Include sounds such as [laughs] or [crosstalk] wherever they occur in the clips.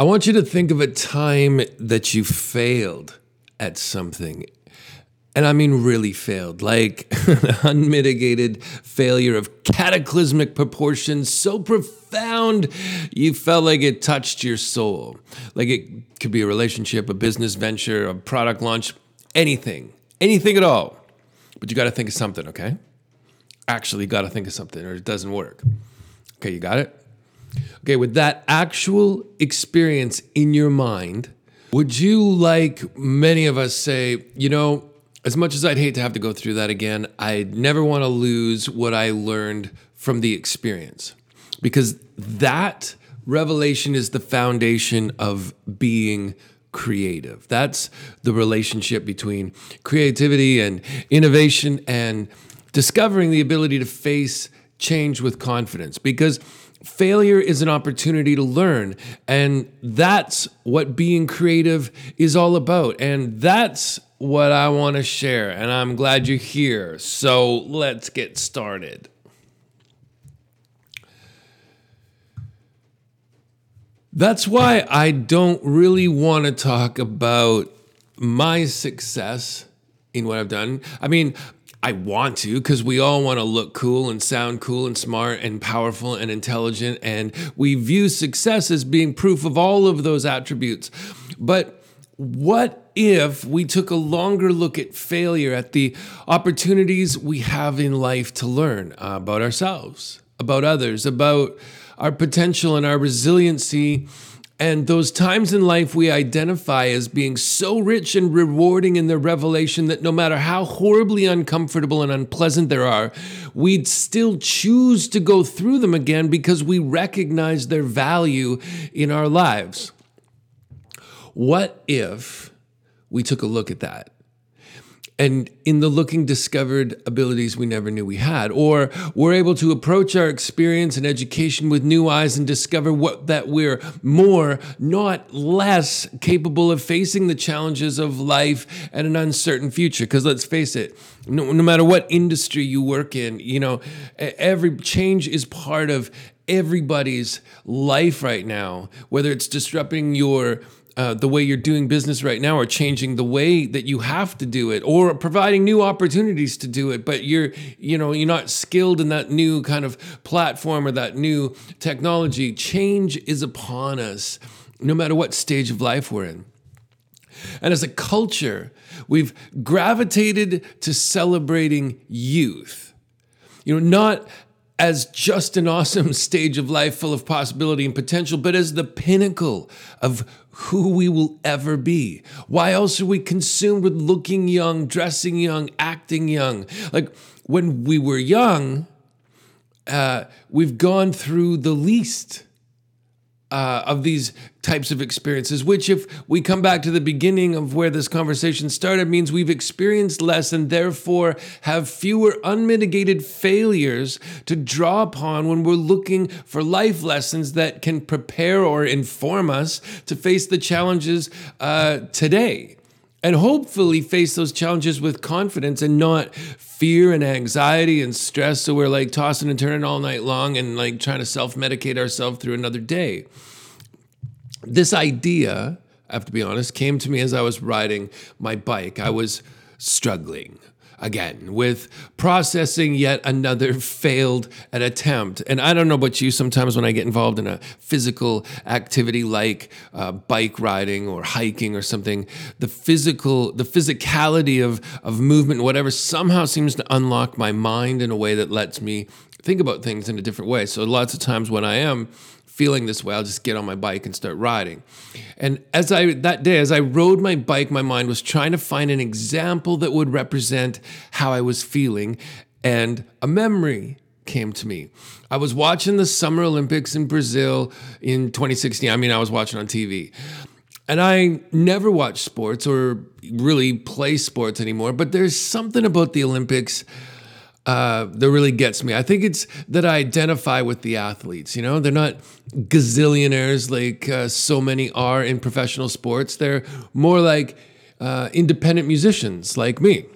I want you to think of a time that you failed at something. And I mean, really failed, like an [laughs] unmitigated failure of cataclysmic proportions, so profound you felt like it touched your soul. Like it could be a relationship, a business venture, a product launch, anything, anything at all. But you got to think of something, okay? Actually, got to think of something or it doesn't work. Okay, you got it? Okay, with that actual experience in your mind, would you, like many of us, say, you know, as much as I'd hate to have to go through that again, I'd never want to lose what I learned from the experience? Because that revelation is the foundation of being creative. That's the relationship between creativity and innovation and discovering the ability to face change with confidence. Because failure is an opportunity to learn. And that's what being creative is all about. And that's what I want to share. And I'm glad you're here. So let's get started. That's why I don't really want to talk about my success in what I've done. I mean, I want to because we all want to look cool and sound cool and smart and powerful and intelligent. And we view success as being proof of all of those attributes. But what if we took a longer look at failure, at the opportunities we have in life to learn about ourselves, about others, about our potential and our resiliency and those times in life we identify as being so rich and rewarding in their revelation that no matter how horribly uncomfortable and unpleasant they are, we'd still choose to go through them again because we recognize their value in our lives. What if we took a look at that? And in the looking discovered abilities we never knew we had or we're able to approach our experience and education with new eyes and discover what that we're more not less capable of facing the challenges of life and an uncertain future. Because let's face it no, no matter what industry you work in you know every change is part of everybody's life right now whether it's disrupting your uh, the way you're doing business right now or changing the way that you have to do it or providing new opportunities to do it but you're you know you're not skilled in that new kind of platform or that new technology change is upon us no matter what stage of life we're in. And as a culture we've gravitated to celebrating youth. You know not as just an awesome [laughs] stage of life full of possibility and potential, but as the pinnacle of who we will ever be. Why else are we consumed with looking young, dressing young, acting young? Like when we were young, uh, we've gone through the least uh, of these types of experiences, which, if we come back to the beginning of where this conversation started, means we've experienced less and therefore have fewer unmitigated failures to draw upon when we're looking for life lessons that can prepare or inform us to face the challenges uh, today. And hopefully face those challenges with confidence and not fear and anxiety and stress. So we're like tossing and turning all night long and like trying to self medicate ourselves through another day. This idea, I have to be honest, came to me as I was riding my bike. I was struggling again with processing yet another [laughs] failed attempt. And I don't know about you, sometimes when I get involved in a physical activity like uh, bike riding or hiking or something, the physical, the physicality of, of movement, whatever, somehow seems to unlock my mind in a way that lets me think about things in a different way. So lots of times when I am feeling this way, I'll just get on my bike and start riding. And as I that day, as I rode my bike, my mind was trying to find an example that would represent how I was feeling, and a memory came to me. I was watching the Summer Olympics in Brazil in 2016. I mean, I was watching on TV. And I never watch sports or really play sports anymore, but there's something about the Olympics uh, that really gets me. I think it's that I identify with the athletes. You know, they're not gazillionaires like uh, so many are in professional sports. They're more like uh, independent musicians like me.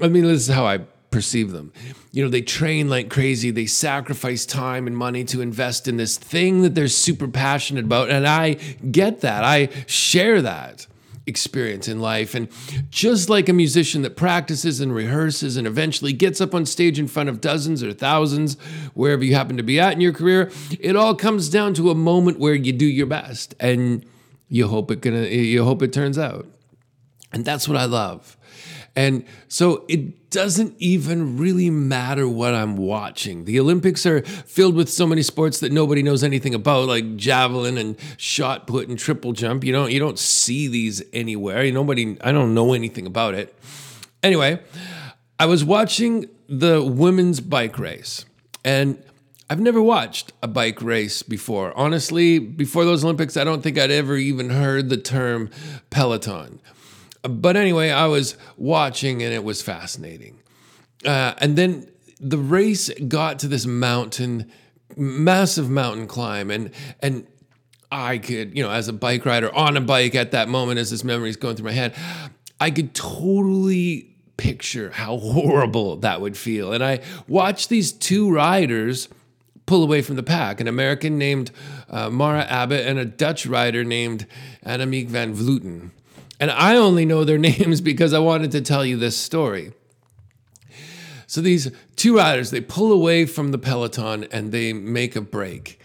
I mean, this is how I perceive them. You know, they train like crazy, they sacrifice time and money to invest in this thing that they're super passionate about. And I get that, I share that experience in life. And just like a musician that practices and rehearses and eventually gets up on stage in front of dozens or thousands, wherever you happen to be at in your career, it all comes down to a moment where you do your best and you hope it gonna you hope it turns out. And that's what I love. And so it doesn't even really matter what I'm watching. The Olympics are filled with so many sports that nobody knows anything about, like javelin and shot put and triple jump. You don't you don't see these anywhere. Nobody I don't know anything about it. Anyway, I was watching the women's bike race and I've never watched a bike race before. Honestly, before those Olympics, I don't think I'd ever even heard the term Peloton. But anyway, I was watching and it was fascinating. Uh, and then the race got to this mountain, massive mountain climb, and and I could, you know, as a bike rider on a bike at that moment, as this memory is going through my head, I could totally picture how [laughs] horrible that would feel. And I watched these two riders pull away from the pack an American named uh, Mara Abbott and a Dutch rider named Annemiek van Vleuten. And I only know their [laughs] names because I wanted to tell you this story. So these two riders, they pull away from the peloton and they make a break.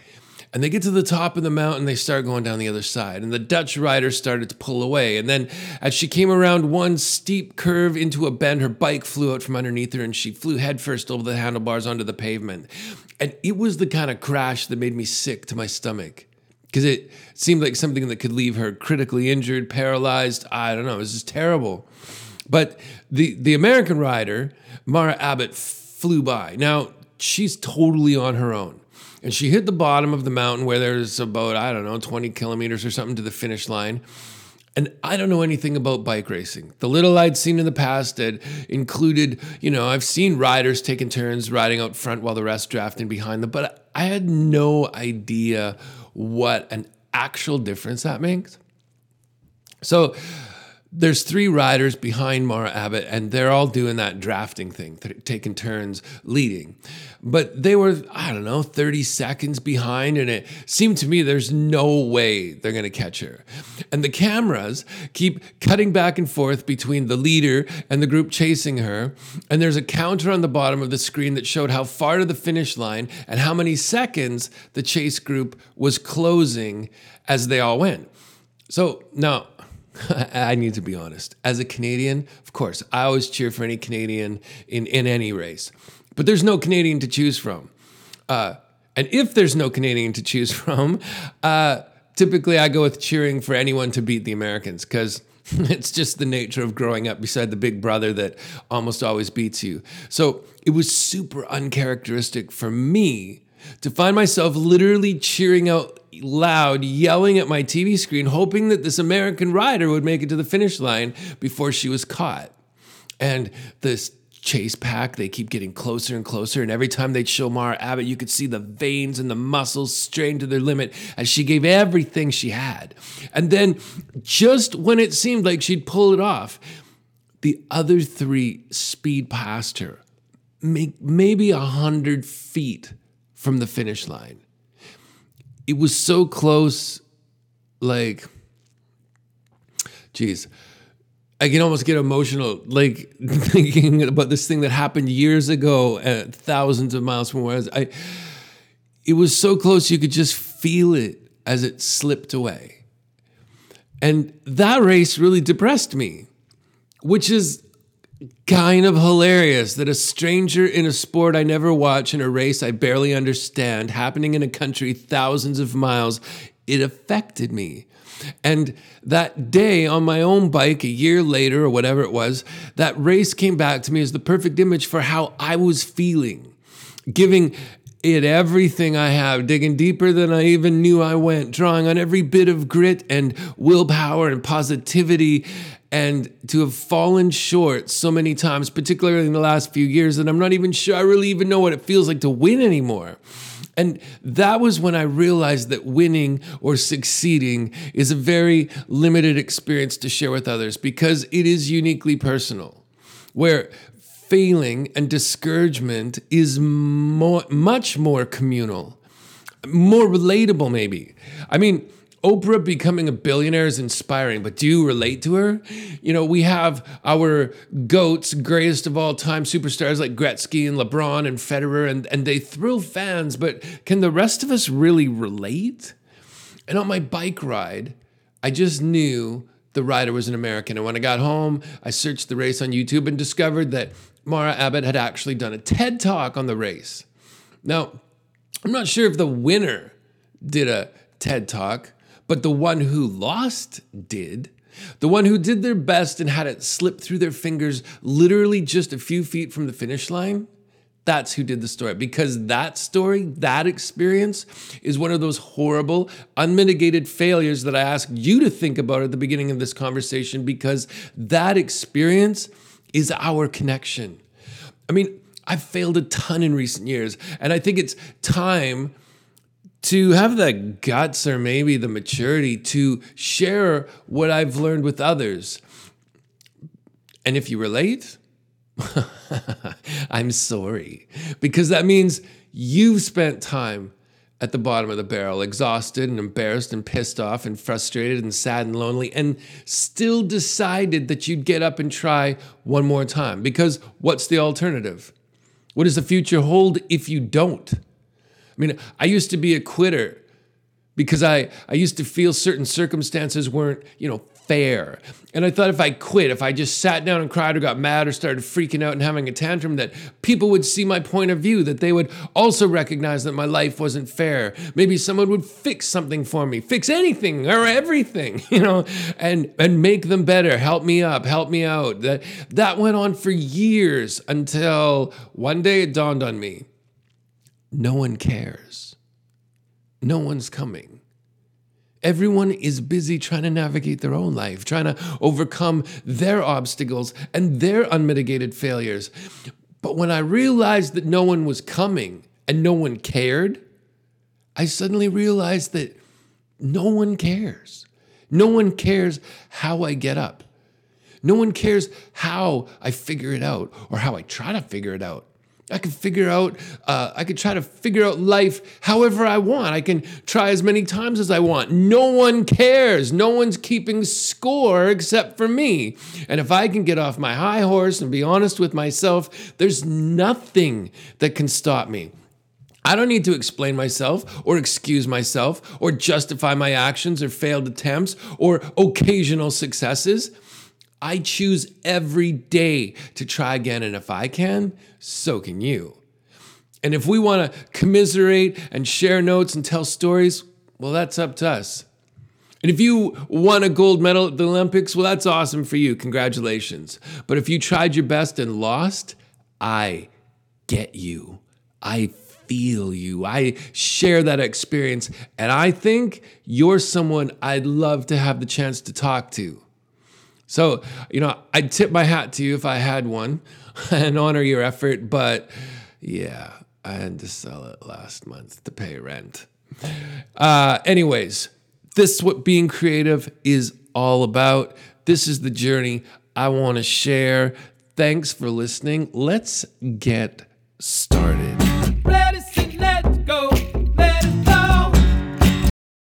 And they get to the top of the mountain, they start going down the other side. And the Dutch rider started to pull away. And then, as she came around one steep curve into a bend, her bike flew out from underneath her and she flew headfirst over the handlebars onto the pavement. And it was the kind of crash that made me sick to my stomach because it seemed like something that could leave her critically injured, paralyzed. I don't know. It was just terrible. But the the American rider, Mara Abbott, flew by. Now she's totally on her own. And she hit the bottom of the mountain where there's about, I don't know, 20 kilometers or something to the finish line. And I don't know anything about bike racing. The little I'd seen in the past had included, you know, I've seen riders taking turns riding out front while the rest drafting behind them, but I had no idea what an actual difference that makes. So there's three riders behind Mara Abbott, and they're all doing that drafting thing, th- taking turns leading. But they were, I don't know, 30 seconds behind, and it seemed to me there's no way they're going to catch her. And the cameras keep cutting back and forth between the leader and the group chasing her. And there's a counter on the bottom of the screen that showed how far to the finish line and how many seconds the chase group was closing as they all went. So now, [laughs] I need to be honest. As a Canadian, of course, I always cheer for any Canadian in, in any race. But there's no Canadian to choose from. Uh, and if there's no Canadian to choose [laughs] from, uh, typically I go with cheering for anyone to beat the Americans because [laughs] it's just the nature of growing up beside the big brother that almost always beats you. So it was super uncharacteristic for me to find myself literally cheering out loud, yelling at my TV screen, hoping that this American rider would make it to the finish line before she was caught. And this chase pack, they keep getting closer and closer. And every time they'd show Mara Abbott, you could see the veins and the muscles strained to their limit as she gave everything she had. And then, just when it seemed like she'd pull it off, the other three speed past her, maybe a hundred feet from the finish line. It was so close, like, geez, I can almost get emotional, like [laughs] thinking about this thing that happened years ago, at thousands of miles from where I was. I, it was so close, you could just feel it as it slipped away. And that race really depressed me, which is kind of hilarious that a stranger in a sport I never watch in a race I barely understand happening in a country thousands of miles it affected me. And that day on my own bike a year later or whatever it was that race came back to me as the perfect image for how I was feeling giving it everything I have, digging deeper than I even knew I went, drawing on every bit of grit and willpower and positivity and to have fallen short so many times, particularly in the last few years, that I'm not even sure I really even know what it feels like to win anymore. And that was when I realized that winning or succeeding is a very limited experience to share with others because it is uniquely personal. Where failing and discouragement is more, much more communal, more relatable, maybe. I mean, Oprah becoming a billionaire is inspiring, but do you relate to her? You know, we have our goats, greatest of all time superstars like Gretzky and LeBron and Federer, and, and they thrill fans, but can the rest of us really relate? And on my bike ride, I just knew the rider was an American. And when I got home, I searched the race on YouTube and discovered that Mara Abbott had actually done a TED talk on the race. Now, I'm not sure if the winner did a TED talk, but the one who lost did. The one who did their best and had it slip through their fingers literally just a few feet from the finish line, that's who did the story. Because that story, that experience, is one of those horrible, unmitigated failures that I asked you to think about at the beginning of this conversation, because that experience is our connection. I mean, I've failed a ton in recent years, and I think it's time to have the guts or maybe the maturity to share what I've learned with others. And if you relate, [laughs] I'm sorry, because that means you've spent time at the bottom of the barrel, exhausted and embarrassed and pissed off and frustrated and sad and lonely, and still decided that you'd get up and try one more time. Because what's the alternative? What does the future hold if you don't? I mean, I used to be a quitter because I, I used to feel certain circumstances weren't, you know, fair. And I thought if I quit, if I just sat down and cried or got mad or started freaking out and having a tantrum, that people would see my point of view, that they would also recognize that my life wasn't fair. Maybe someone would fix something for me, fix anything or everything, [laughs] you know, and and make them better, help me up, help me out. That that went on for years until one day it dawned on me no one cares. No one's coming. Everyone is busy trying to navigate their own life, trying to overcome their obstacles and their unmitigated failures. But when I realized that no one was coming and no one cared, I suddenly realized that no one cares. No one cares how I get up. No one cares how I figure it out or how I try to figure it out. I can figure out, uh, I could try to figure out life however I want. I can try as many times as I want. No one cares. No one's keeping score except for me. And if I can get off my high horse and be honest with myself, there's nothing that can stop me. I don't need to explain myself or excuse myself or justify my actions or failed attempts or occasional successes. I choose every day to try again. And if I can, so can you. And if we want to commiserate and share notes and tell stories, well, that's up to us. And if you won a gold medal at the Olympics, well, that's awesome for you. Congratulations. But if you tried your best and lost, I get you. I feel you. I share that experience. And I think you're someone I'd love to have the chance to talk to. So, you know, I'd tip my hat to you if I had one [laughs] and honor your effort. But yeah, I had to sell it last month to pay rent. Uh, anyways, this is what being creative is all about. This is the journey I want to share. Thanks for listening. Let's get started.